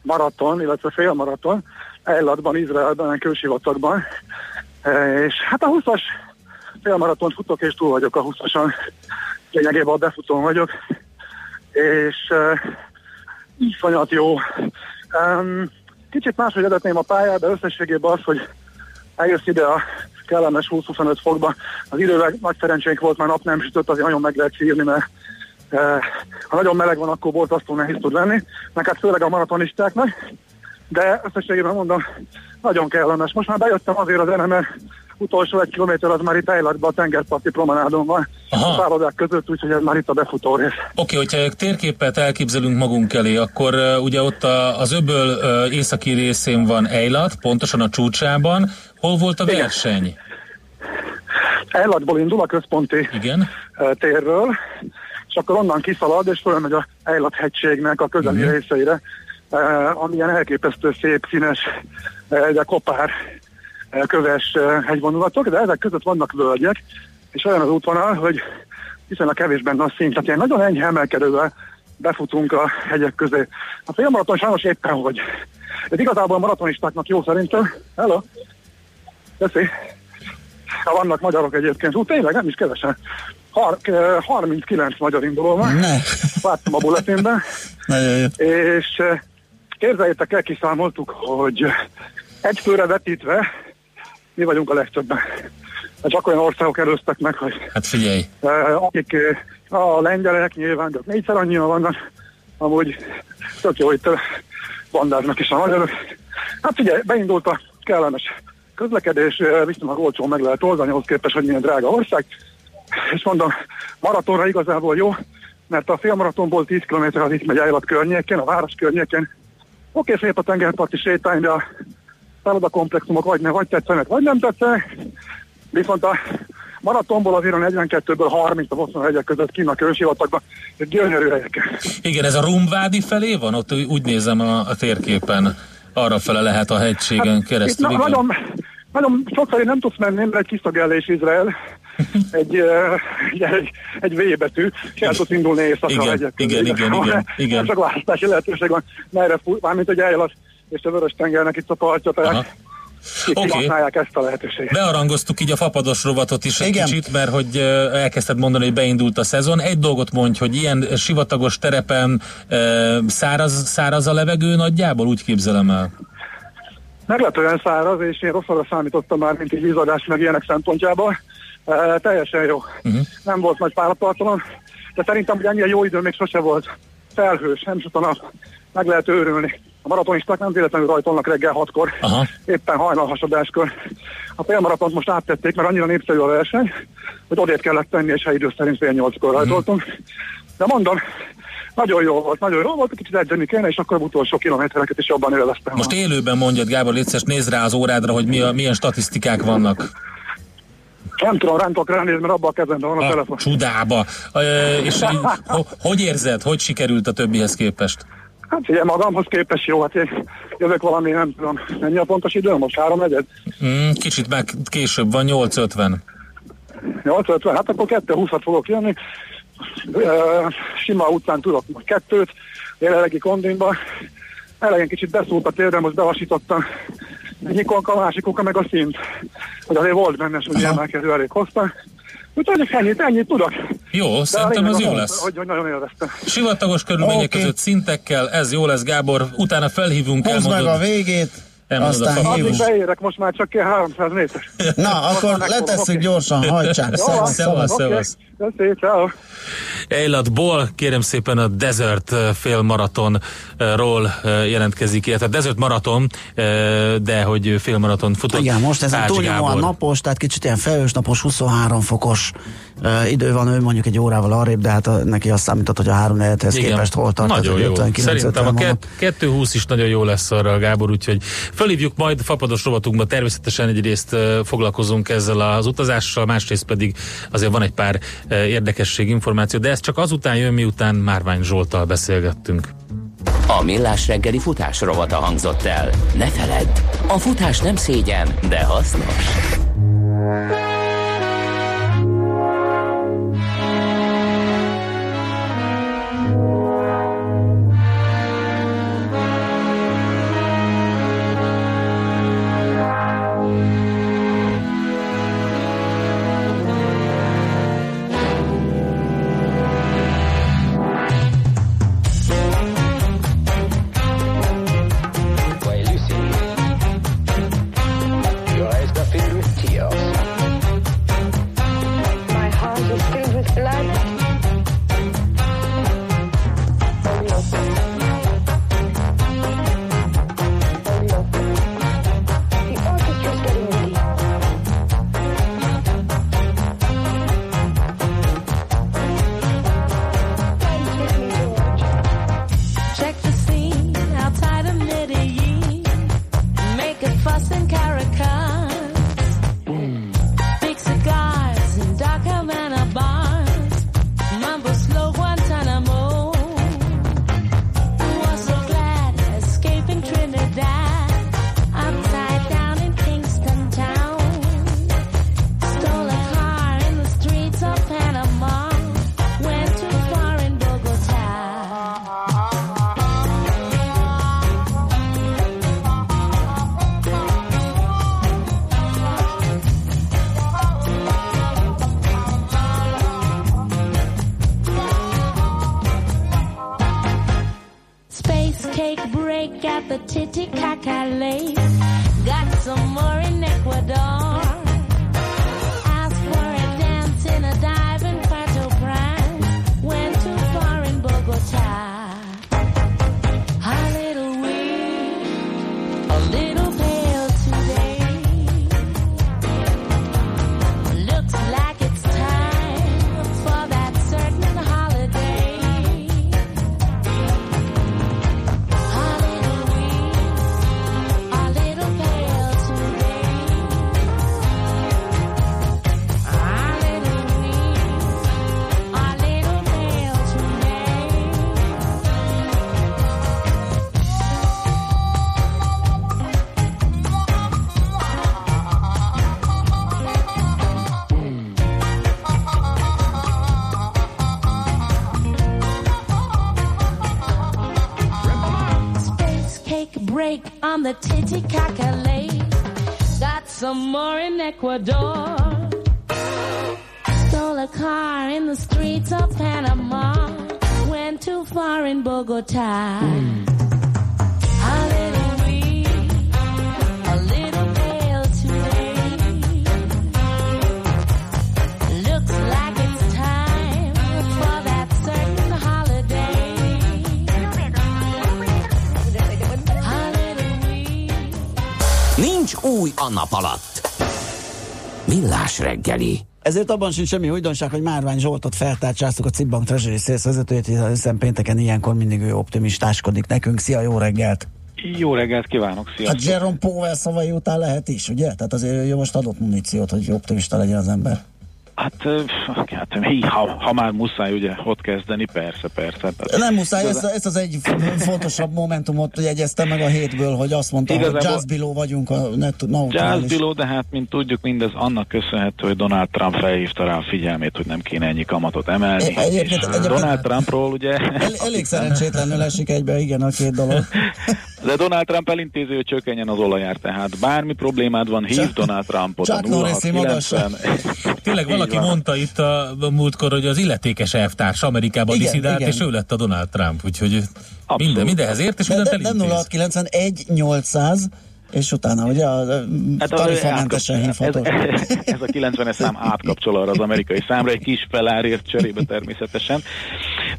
[SPEAKER 9] maraton, illetve félmaraton, Eilatban, Izraelben, külsivatagban. E, És hát a 20-as félmaraton futok, és túl vagyok a 20-ason. Lényegében a befutón vagyok. És uh, iszonyat jó. Um, kicsit máshogy eredetném a pályát, de összességében az, hogy eljössz ide a kellemes 20-25 fokba. Az időleg nagy szerencsénk volt, már nap nem sütött, azért nagyon meg lehet sírni, mert Eh, ha nagyon meleg van, akkor borzasztó nehéz tud lenni, meg hát főleg a maratonistáknak, de összességében mondom, nagyon kellemes. Most már bejöttem azért az mert utolsó egy kilométer az már itt Eilatban, a tengerparti promenádon van,
[SPEAKER 2] Aha.
[SPEAKER 9] a szállodák között, úgyhogy ez már itt a befutó rész.
[SPEAKER 2] Oké, hogyha egy térképet elképzelünk magunk elé, akkor uh, ugye ott a, az öböl uh, északi részén van Eilat, pontosan a csúcsában. Hol volt a
[SPEAKER 9] Igen.
[SPEAKER 2] verseny?
[SPEAKER 9] Eilatból indul a központi
[SPEAKER 2] Igen.
[SPEAKER 9] eh, térről, és akkor onnan kiszalad, és fölmegy a Eilat hegységnek a közeli
[SPEAKER 2] Mhm.
[SPEAKER 9] uh-huh. részeire, eh, amilyen elképesztő szép, színes, de kopár, eh, köves eh, hegyvonulatok, de ezek között vannak völgyek, és olyan az útvonal, hogy viszonylag kevés benne a szint, tehát ilyen nagyon enyhe emelkedővel befutunk a hegyek közé. A félmaraton sajnos éppen hogy. Ez igazából a maratonistáknak jó szerintem. Hello! Köszi! Ha vannak magyarok egyébként, ú, tényleg nem is kevesen. Har- eh, 39 magyar induló van,
[SPEAKER 1] Ne.
[SPEAKER 9] láttam a bulletinben, és eh, képzeljétek el, kiszámoltuk, hogy egy főre vetítve mi vagyunk a legtöbben. Hát Csak olyan országok előztek meg, hogy
[SPEAKER 2] Hát figyelj,
[SPEAKER 9] eh, akik eh, a lengyelek nyilván, de négyszer annyian vannak, amúgy tök jó itt bandáznak is a magyarok. Hát figyelj, beindult a kellemes közlekedés, eh, viszonylag olcsó meg lehet oldani, ahhoz képest, hogy milyen drága ország. És mondom, maratonra igazából jó, mert a félmaratonból 10 km az itt megy Eilat környékén, a város környékén. Oké, szép a tengerparti sétány, de a szállodakomplexumok vagy ne vagy tetszenek, vagy nem tetszenek. Viszont a maratonból azért a 42-ből 30 a 20 hegyek között kinn a kősivatagban, és gyönyörű helyek.
[SPEAKER 2] igen, ez a Rumvádi felé van? Ott úgy nézem a, a térképen. Arra fele lehet a hegységen
[SPEAKER 9] Itt
[SPEAKER 2] keresztül.
[SPEAKER 9] na,
[SPEAKER 2] igen.
[SPEAKER 9] nagyon, nagyon sokszor én nem tudsz menni, mert egy kiszagellés Izrael, egy, egy, egy V betű, és el tudsz indulni éjszakra
[SPEAKER 2] Igen,
[SPEAKER 9] közé.
[SPEAKER 2] igen, igen, igen, igen.
[SPEAKER 9] Nem csak választási lehetőség van, merre fúj, mármint hogy Eilat és a Vörös tengernek itt a partja, tehát
[SPEAKER 2] Oké.
[SPEAKER 9] kihasználják ezt a lehetőséget.
[SPEAKER 2] Bearangoztuk így a fapados rovatot is egy
[SPEAKER 1] Igen.
[SPEAKER 2] kicsit, mert hogy elkezdted mondani, hogy beindult a szezon. Egy dolgot mondj, hogy ilyen sivatagos terepen száraz, száraz a levegő nagyjából, úgy képzelem el.
[SPEAKER 9] Meglepően száraz, és én rosszra számítottam már, mint egy vízadás meg ilyenek szempontjából. E, teljesen jó.
[SPEAKER 2] Uh-huh.
[SPEAKER 9] Nem volt nagy páratartalom, de szerintem, hogy ennyire jó idő még sose volt. Felhős, nem süt a nap, meg lehet őrülni. A maratonisták nem véletlenül rajtolnak reggel hatkor,
[SPEAKER 2] Aha.
[SPEAKER 9] éppen hajnalhasadáskor. A félmaratont most áttették, mert annyira népszerű a verseny, hogy odébb kellett tenni, és helyi idő szerint fél nyolckor rajtoltunk. De mondom, nagyon jó volt, nagyon jó volt, kicsit edzeni kéne, és akkor utolsó kilométereket is jobban élveztem.
[SPEAKER 2] Most élőben mondjad, Gábor, létszes, nézd rá az órádra, hogy mi a, milyen statisztikák vannak.
[SPEAKER 9] Nem tudom, rám tudok ránézni, mert abban a kezemben van a, a telefon.
[SPEAKER 2] Csudába. E, és ho, hogy érzed, hogy sikerült a többihez képest?
[SPEAKER 9] Hát ugye magamhoz képest jó, hát én jövök valami, nem tudom, mennyi a pontos idő, most három negyed?
[SPEAKER 2] Mm, kicsit meg később van, 8.50.
[SPEAKER 9] 8.50, hát akkor 2.20-at fogok jönni. Sima utcán tudok most kettőt, jelenlegi kondinban. Elegen kicsit beszúlt a térre, most bevasítottam egyik oka, a másik oka meg a szint. Hogy azért volt benne, hogy emelkedő elég hosszan. Úgyhogy ennyit, ennyit tudok.
[SPEAKER 2] Jó, De szerintem az jó lesz.
[SPEAKER 9] Hogy, hogy nagyon élveztem.
[SPEAKER 2] Sivatagos körülmények okay. között szintekkel, ez jó lesz, Gábor. Utána felhívunk,
[SPEAKER 1] Húzd meg a végét.
[SPEAKER 9] Aztán Addig beérek, most már csak 300 méter.
[SPEAKER 1] Na, akkor letesszük gyorsan, hajtsák.
[SPEAKER 2] Szevasz, szevasz, szevasz.
[SPEAKER 9] Köszönjük, ciao.
[SPEAKER 2] Eilatból kérem szépen a Desert félmaratonról jelentkezik, illetve a Desert Maraton, de hogy félmaraton futott.
[SPEAKER 1] Igen, most ez a túlnyomóan napos, tehát kicsit ilyen felhős napos, 23 fokos uh, idő van, ő mondjuk egy órával arrébb, de hát a, neki azt számított, hogy a 3 hez képest hol tart.
[SPEAKER 2] Nagyon jó. Szerintem a 2.20 is nagyon jó lesz arra a Gábor, úgyhogy fölhívjuk majd fapados rovatunkba, természetesen egyrészt foglalkozunk ezzel az utazással, másrészt pedig azért van egy pár érdekesség, információ, de ez csak azután jön, miután Márvány Zsoltal beszélgettünk.
[SPEAKER 10] A Millás reggeli futás rovata hangzott el. Ne feledd, a futás nem szégyen, de hasznos.
[SPEAKER 3] Streets of Panama. Went too far in Bogota. Mm.
[SPEAKER 10] új a nap alatt. Millás reggeli.
[SPEAKER 1] Ezért abban sincs semmi újdonság, hogy Márvány Zsoltot feltárcsáztuk a Cibbank Treasury Sales vezetőjét, hiszen pénteken ilyenkor mindig ő optimistáskodik nekünk. Szia, jó reggelt!
[SPEAKER 11] Jó reggelt kívánok,
[SPEAKER 1] Hát
[SPEAKER 11] sziasztok!
[SPEAKER 1] Jerome Powell szavai után lehet is, ugye? Tehát azért jó most adott muníciót, hogy optimista legyen az ember.
[SPEAKER 11] Hát, hát hi, ha, ha már muszáj ugye ott kezdeni, persze, persze.
[SPEAKER 1] Nem muszáj,
[SPEAKER 11] igazán-
[SPEAKER 1] ezt, ezt az egy fontosabb momentumot jegyezte meg a hétből, hogy azt mondta, hogy
[SPEAKER 11] Igazából-
[SPEAKER 1] jazz below vagyunk a net
[SPEAKER 11] Jazz below, de hát, mint tudjuk, mindez annak köszönhető, hogy Donald Trump felhívta rá a figyelmét, hogy nem kéne ennyi kamatot emelni.
[SPEAKER 1] E- egyébként- egyébként-
[SPEAKER 11] Donald Trumpról ugye...
[SPEAKER 1] El, elég szerencsétlenül esik egybe, igen, a két dolog.
[SPEAKER 11] De Donald Trump elintézi, hogy csökkenjen az olajár, tehát bármi problémád van, hív Donald Trumpot.
[SPEAKER 1] Chuck
[SPEAKER 11] a
[SPEAKER 1] Norris-i
[SPEAKER 11] 0690.
[SPEAKER 2] Tényleg valaki
[SPEAKER 11] van.
[SPEAKER 2] mondta itt a múltkor, hogy az illetékes elvtárs Amerikában
[SPEAKER 1] Igen,
[SPEAKER 2] diszidált,
[SPEAKER 1] igen.
[SPEAKER 2] és ő lett a Donald Trump, úgyhogy
[SPEAKER 11] Abszolút.
[SPEAKER 2] minden, mindenhez ért, és
[SPEAKER 1] De,
[SPEAKER 2] mindent
[SPEAKER 1] de, nem
[SPEAKER 2] elintéz.
[SPEAKER 1] 0691 800, és utána ugye a
[SPEAKER 11] Hát a-
[SPEAKER 1] tarifamentesen
[SPEAKER 11] ez,
[SPEAKER 1] hívható.
[SPEAKER 11] ez a 90-es szám átkapcsol arra az amerikai számra, egy kis felárért cserébe természetesen.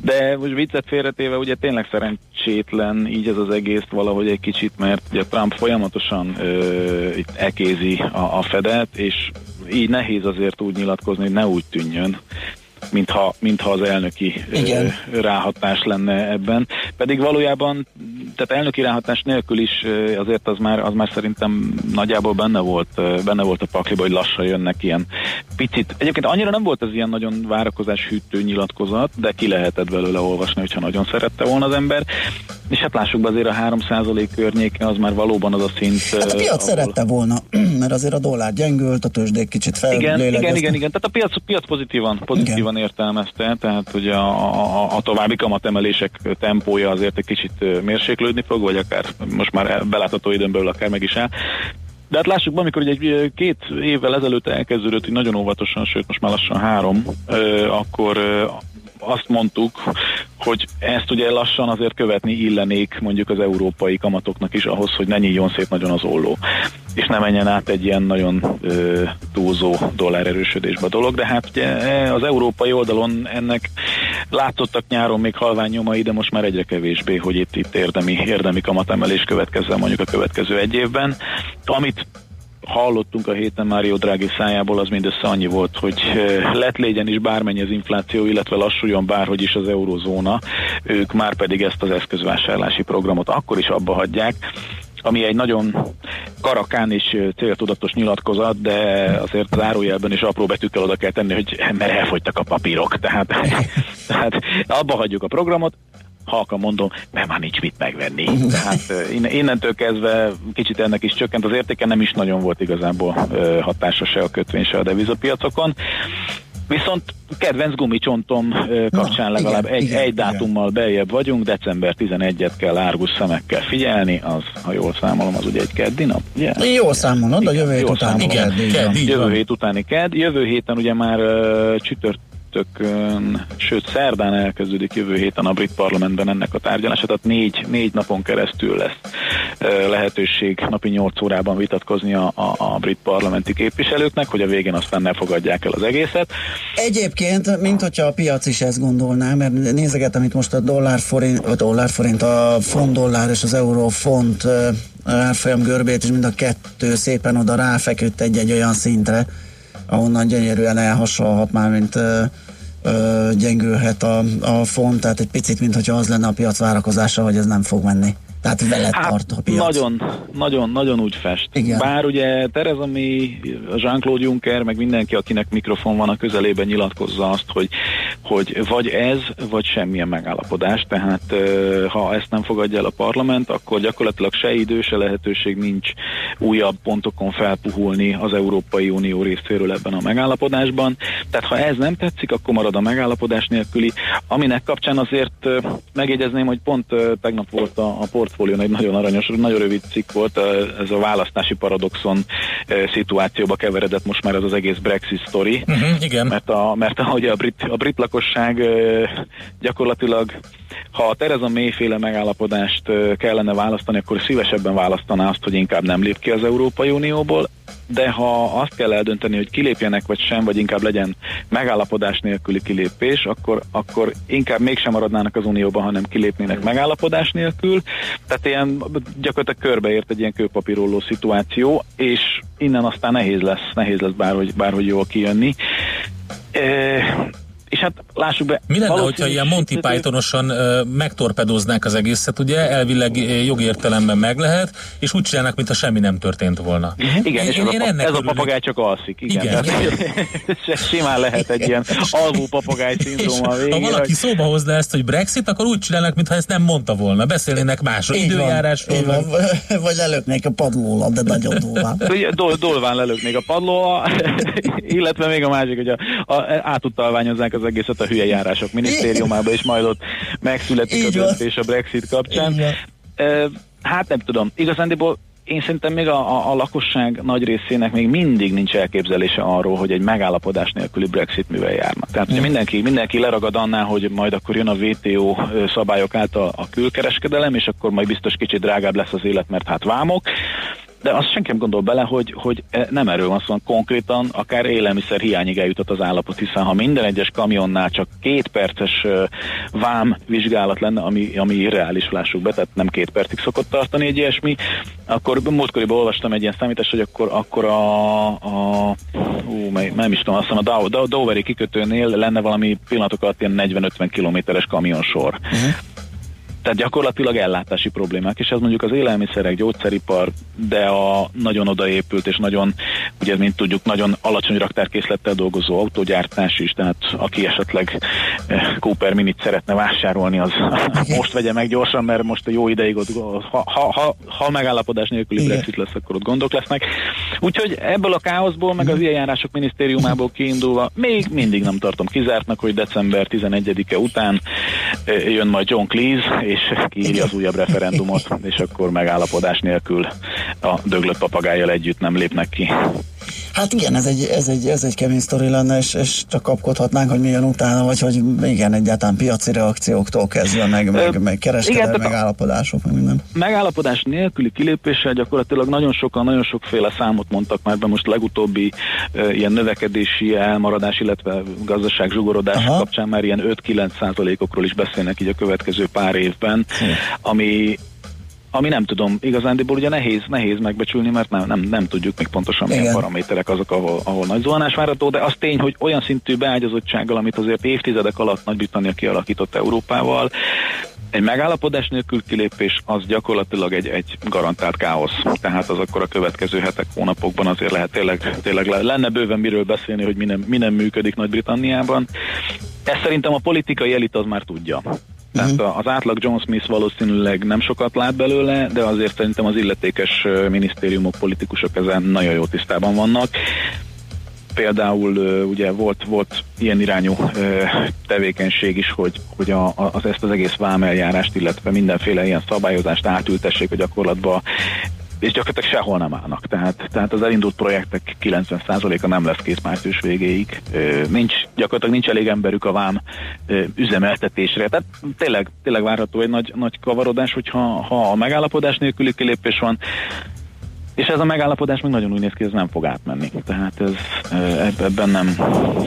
[SPEAKER 11] De most viccet félretéve, ugye tényleg szerencsétlen így ez az egész valahogy egy kicsit, mert ugye Trump folyamatosan ö, itt ekézi a, a Fedet, és így nehéz azért úgy nyilatkozni, hogy ne úgy tűnjön, mintha, mintha az elnöki
[SPEAKER 1] Igen.
[SPEAKER 11] ráhatás lenne ebben. Pedig valójában, tehát elnöki ráhatás nélkül is azért az már, az már szerintem nagyjából benne volt, benne volt a pakliba, hogy lassan jönnek ilyen picit. Egyébként annyira nem volt ez ilyen nagyon várakozás hűtő nyilatkozat, de ki lehetett belőle olvasni, hogyha nagyon szerette volna az ember. És hát lássuk be azért a 3% környéke az már valóban az a szint.
[SPEAKER 1] Hát a piac
[SPEAKER 11] ahol-
[SPEAKER 1] szerette volna, mert azért a dollár gyengült, a tőzsdék kicsit
[SPEAKER 11] igen, igen,
[SPEAKER 1] fellélegeztek.
[SPEAKER 11] igen, igen. Tehát a piac, piac pozitívan, pozitívan értelmezte, tehát hogy a, a, a további kamatemelések tempója azért egy kicsit ö, mérséklődni fog, vagy akár most már el- belátható időn belül akár meg is áll. De hát lássuk be, amikor ugye egy ö, két évvel ezelőtt elkezdődött, hogy nagyon óvatosan, sőt most már lassan három, ö, akkor ö, azt mondtuk, hogy ezt ugye lassan azért követni illenék mondjuk az európai kamatoknak is ahhoz, hogy ne nyíljon szét nagyon az olló, és ne menjen át egy ilyen nagyon ö, túlzó dollár erősödésbe a dolog, de hát ugye az európai oldalon ennek látszottak nyáron még halvány nyomai, de most már egyre kevésbé, hogy itt, itt érdemi, érdemi kamatemelés következzen mondjuk a következő egy évben. Amit hallottunk a héten Mário Draghi szájából, az mindössze annyi volt, hogy eh, lett légyen is bármennyi az infláció, illetve lassuljon bárhogy is az eurozóna, ők már pedig ezt az eszközvásárlási programot akkor is abba hagyják, ami egy nagyon karakán és eh, céltudatos nyilatkozat, de azért zárójelben is apró betűkkel oda kell tenni, hogy mert elfogytak a papírok, tehát, tehát abba hagyjuk a programot, halkan mondom, mert már nincs mit megvenni. Tehát innentől kezdve kicsit ennek is csökkent az értéke, nem is nagyon volt igazából hatása se a kötvény, se a devizapiacokon. Viszont kedvenc gumicsontom kapcsán
[SPEAKER 1] Na,
[SPEAKER 11] legalább
[SPEAKER 1] igen,
[SPEAKER 11] egy,
[SPEAKER 1] igen,
[SPEAKER 11] egy
[SPEAKER 1] igen.
[SPEAKER 11] dátummal beljebb vagyunk, december 11-et kell árgus szemekkel figyelni, az, ha jól számolom, az ugye egy keddi nap, ugye?
[SPEAKER 1] Jól számolod, a jövő hét
[SPEAKER 11] Jól
[SPEAKER 1] után
[SPEAKER 11] számolom.
[SPEAKER 1] igen, így van.
[SPEAKER 2] Kedd,
[SPEAKER 11] Jövő hét utáni ked. Jövő héten ugye már uh, csütörtökön, sőt szerdán elkezdődik jövő héten a brit parlamentben ennek a tárgyalása, tehát négy, négy napon keresztül lesz lehetőség napi 8 órában vitatkozni a, a, a brit parlamenti képviselőknek, hogy a végén aztán ne fogadják el az egészet.
[SPEAKER 1] Egyébként, mint hogyha a piac is ezt gondolná, mert nézegetem itt most a dollár forint, a dollár forint, a font dollár és az euró font árfolyam görbét, és mind a kettő szépen oda ráfeküdt egy-egy olyan szintre, ahonnan gyönyörűen elhasalhat már, mint gyengülhet a, a font, tehát egy picit, mint hogyha az lenne a piac várakozása, hogy ez nem fog menni. Tehát vele tart a piac.
[SPEAKER 11] Nagyon, nagyon, nagyon úgy fest.
[SPEAKER 1] Igen.
[SPEAKER 11] Bár ugye Tereza mi, Jean-Claude Juncker, meg mindenki, akinek mikrofon van a közelében nyilatkozza azt, hogy, hogy vagy ez, vagy semmilyen megállapodás. Tehát ha ezt nem fogadja el a parlament, akkor gyakorlatilag se idő, se lehetőség nincs újabb pontokon felpuhulni az Európai Unió részéről ebben a megállapodásban. Tehát ha ez nem tetszik, akkor marad a megállapodás nélküli, aminek kapcsán azért megjegyezném, hogy pont tegnap volt a, a portfólión egy nagyon aranyos, nagyon rövid cikk volt, ö, ez a választási paradoxon ö, szituációba keveredett most már ez az egész Brexit story,
[SPEAKER 2] Uh-huh, igen.
[SPEAKER 11] mert, a, mert a, ugye a, brit, a brit lakosság ö, gyakorlatilag ha a Tereza mélyféle megállapodást kellene választani, akkor szívesebben választaná azt, hogy inkább nem lép ki az Európai Unióból, de ha azt kell eldönteni, hogy kilépjenek vagy sem, vagy inkább legyen megállapodás nélküli kilépés, akkor, akkor inkább mégsem maradnának az Unióban, hanem kilépnének megállapodás nélkül. Tehát ilyen gyakorlatilag körbeért egy ilyen kőpapírolló szituáció, és innen aztán nehéz lesz, nehéz lesz bárhogy, bárhogy jól kijönni. És hát lássuk be.
[SPEAKER 2] Mi lenne, hogyha ilyen Monty Pythonosan uh, megtorpedoznák az egészet, ugye? Elvileg jogi értelemben meg lehet, és úgy csinálnak, mintha semmi nem történt volna.
[SPEAKER 11] Igen, én, és én, ez, én a, ennek ez a papagáj csak alszik. Igen. igen. Tehát, simán lehet egy ilyen alvó papagáj szindróma
[SPEAKER 2] végén. Ha valaki hogy... szóba hozna ezt, hogy Brexit, akkor úgy csinálnak, mintha ezt nem mondta volna. Beszélnének másról, időjárásról.
[SPEAKER 1] Van, vagy lelöknék a padlóra, de nagyon durván.
[SPEAKER 11] Dol, dolván lelöknék a padlóra, illetve még a másik, hogy a, a, átutalványozzák az egészet a hülye járások minisztériumába, és majd ott megszületik Így a döntés a Brexit kapcsán. Hát nem tudom, igazándiból én szerintem még a, a, a lakosság nagy részének még mindig nincs elképzelése arról, hogy egy megállapodás nélküli Brexit mivel járna. Tehát ugye mindenki, mindenki leragad annál, hogy majd akkor jön a WTO szabályok által a külkereskedelem, és akkor majd biztos kicsit drágább lesz az élet, mert hát vámok de azt senki nem gondol bele, hogy, hogy e, nem erről van szó, konkrétan akár élelmiszer hiányig eljutott az állapot, hiszen ha minden egyes kamionnál csak két perces vám vizsgálat lenne, ami, ami irreális, lássuk be, tehát nem két percig szokott tartani egy ilyesmi, akkor múltkoriban olvastam egy ilyen számítást, hogy akkor, akkor a, a ú, nem is tudom, azt hiszem a Dow, Doweri kikötőnél lenne valami pillanatok alatt ilyen 40-50 kilométeres kamionsor. Uh-huh tehát gyakorlatilag ellátási problémák, és ez mondjuk az élelmiszerek, gyógyszeripar, de a nagyon odaépült és nagyon, ugye mint tudjuk, nagyon alacsony raktárkészlettel dolgozó autógyártás is, tehát aki esetleg eh, Cooper Minit szeretne vásárolni, az most vegye meg gyorsan, mert most a jó ideig ott, ha, ha, ha, ha megállapodás nélküli. Brexit lesz, akkor ott gondok lesznek. Úgyhogy ebből a káoszból, meg az járások minisztériumából kiindulva, még mindig nem tartom kizártnak, hogy december 11-e után eh, jön majd John Cleese, és kiírja az újabb referendumot, és akkor megállapodás nélkül a döglött papagájjal együtt nem lépnek ki.
[SPEAKER 1] Hát igen, ez egy, ez egy, ez egy kemény sztori lenne, és, és csak kapkodhatnánk, hogy milyen utána, vagy hogy igen, egyáltalán piaci reakcióktól kezdve, meg, meg, meg kereskedelmi megállapodások, meg minden.
[SPEAKER 11] Megállapodás nélküli kilépéssel gyakorlatilag nagyon sokan, nagyon sokféle számot mondtak már be, most legutóbbi e, ilyen növekedési elmaradás, illetve gazdaság zsugorodás Aha. kapcsán már ilyen 5-9 százalékokról is beszélnek így a következő pár évben, hm. ami ami nem tudom, igazándiból ugye nehéz, nehéz megbecsülni, mert nem, nem, nem tudjuk még pontosan milyen paraméterek azok, ahol, ahol nagy zuhanás várható, de az tény, hogy olyan szintű beágyazottsággal, amit azért évtizedek alatt Nagy-Britannia kialakított Európával, egy megállapodás nélkül kilépés az gyakorlatilag egy, egy garantált káosz. Tehát az akkor a következő hetek, hónapokban azért lehet tényleg, tényleg lenne bőven miről beszélni, hogy mi nem, mi nem működik Nagy-Britanniában. Ezt szerintem a politikai elit az már tudja. Tehát uh-huh. az átlag John Smith valószínűleg nem sokat lát belőle, de azért szerintem az illetékes minisztériumok, politikusok ezen nagyon jó tisztában vannak például ugye volt, volt ilyen irányú tevékenység is, hogy, hogy a, az ezt az egész vámeljárást, illetve mindenféle ilyen szabályozást átültessék a gyakorlatba és gyakorlatilag sehol nem állnak. Tehát, tehát az elindult projektek 90%-a nem lesz kész március végéig. Nincs, gyakorlatilag nincs elég emberük a vám üzemeltetésre. Tehát tényleg, tényleg várható egy nagy, nagy kavarodás, hogyha ha a megállapodás nélküli kilépés van, és ez a megállapodás még nagyon úgy néz ki, ez nem fog átmenni. Tehát ez ebben nem.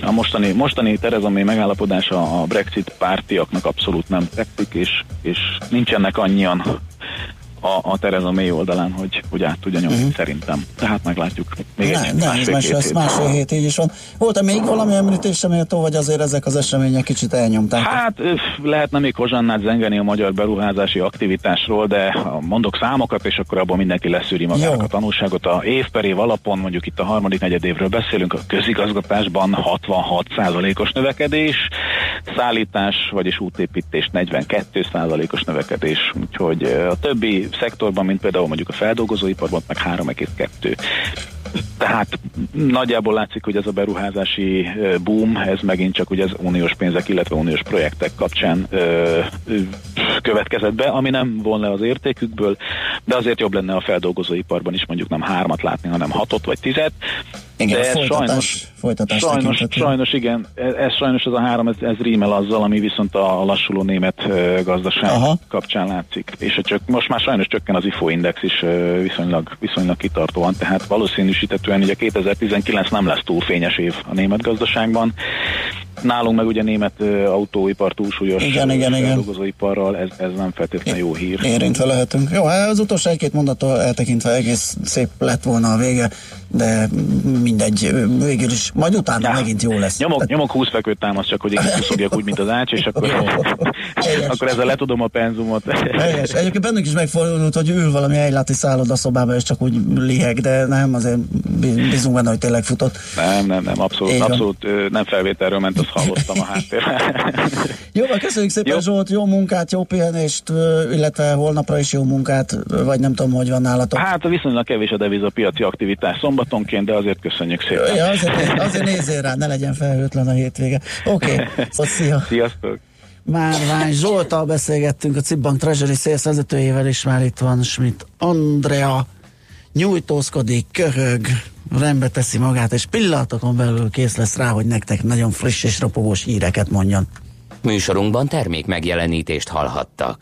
[SPEAKER 11] A mostani, mostani Tereza May megállapodása a Brexit pártiaknak abszolút nem tetszik, és, és nincsenek annyian a, a Tereza May oldalán, hogy, hogy át tudja nyomni uh-huh. szerintem. Tehát meglátjuk. Még
[SPEAKER 1] ne, egy ne, másfél, másfél, hét, másfél hét így is van. Volt-e még valami említésre méltó, vagy azért ezek az események kicsit elnyomták?
[SPEAKER 11] Hát lehetne még Hozsannát zengeni a magyar beruházási aktivitásról, de mondok számokat, és akkor abban mindenki leszűri magának Jó. a tanulságot. A év per év alapon, mondjuk itt a harmadik negyed évről beszélünk, a közigazgatásban 66%-os növekedés, szállítás, vagyis útépítés 42 os növekedés, úgyhogy a többi szektorban, mint például mondjuk a feldolgozóiparban, meg 3,2. Tehát nagyjából látszik, hogy ez a beruházási boom, ez megint csak ugye az uniós pénzek, illetve uniós projektek kapcsán ö, következett be, ami nem von le az értékükből, de azért jobb lenne a feldolgozóiparban is mondjuk nem hármat látni, hanem hatot vagy tizet.
[SPEAKER 1] Igen, de folytatás, sajnos, folytatás
[SPEAKER 11] sajnos, sajnos, igen, ez, ez sajnos ez a három, ez, ez rímel azzal, ami viszont a, lassuló német gazdaság Aha. kapcsán látszik. És a csök, most már sajnos csökken az IFO index is viszonylag, viszonylag kitartóan, tehát valószínűsítetően ugye 2019 nem lesz túl fényes év a német gazdaságban, Nálunk meg ugye német autóipar túlsúlyos
[SPEAKER 1] Igen, igen, igen.
[SPEAKER 11] feldolgozóiparral, ez, ez nem feltétlenül jó hír.
[SPEAKER 1] Érintve lehetünk. Jó, hát az utolsó egy-két mondattól eltekintve egész szép lett volna a vége, de mindegy, végül is, majd utána megint jó lesz.
[SPEAKER 11] Nyomok, nyomok 20 fekvőt támasz, csak hogy én kiszogjak úgy, mint az ács, és akkor, akkor ezzel letudom a penzumot.
[SPEAKER 1] Helyes. Egyébként bennünk is megfordult, hogy ül valami egyláti szállodaszobába, és csak úgy liheg, de nem, azért bízunk benne, hogy tényleg futott.
[SPEAKER 11] Nem, nem, nem, abszolút,
[SPEAKER 1] van.
[SPEAKER 11] abszolút nem felvételről ment, azt hallottam a háttérben.
[SPEAKER 1] Jó, köszönjük szépen
[SPEAKER 11] Jó.
[SPEAKER 1] Zsolt, jó munkát, jó pihenést, illetve holnapra is jó munkát, vagy nem tudom, hogy van nálatok.
[SPEAKER 11] Hát viszonylag kevés a devizapiaci aktivitás szombatonként, de azért köszönjük szépen.
[SPEAKER 1] Ja, azért, azért nézzél rá, ne legyen felhőtlen a hétvége. Oké, okay. szia.
[SPEAKER 11] Sziasztok!
[SPEAKER 1] Márvány Zsoltal beszélgettünk a Cibbank Treasury Sales vezetőjével, és már itt van Schmidt Andrea, nyújtózkodik, köhög, rendbe teszi magát, és pillanatokon belül kész lesz rá, hogy nektek nagyon friss és ropogós híreket mondjon.
[SPEAKER 3] Műsorunkban termék megjelenítést hallhattak.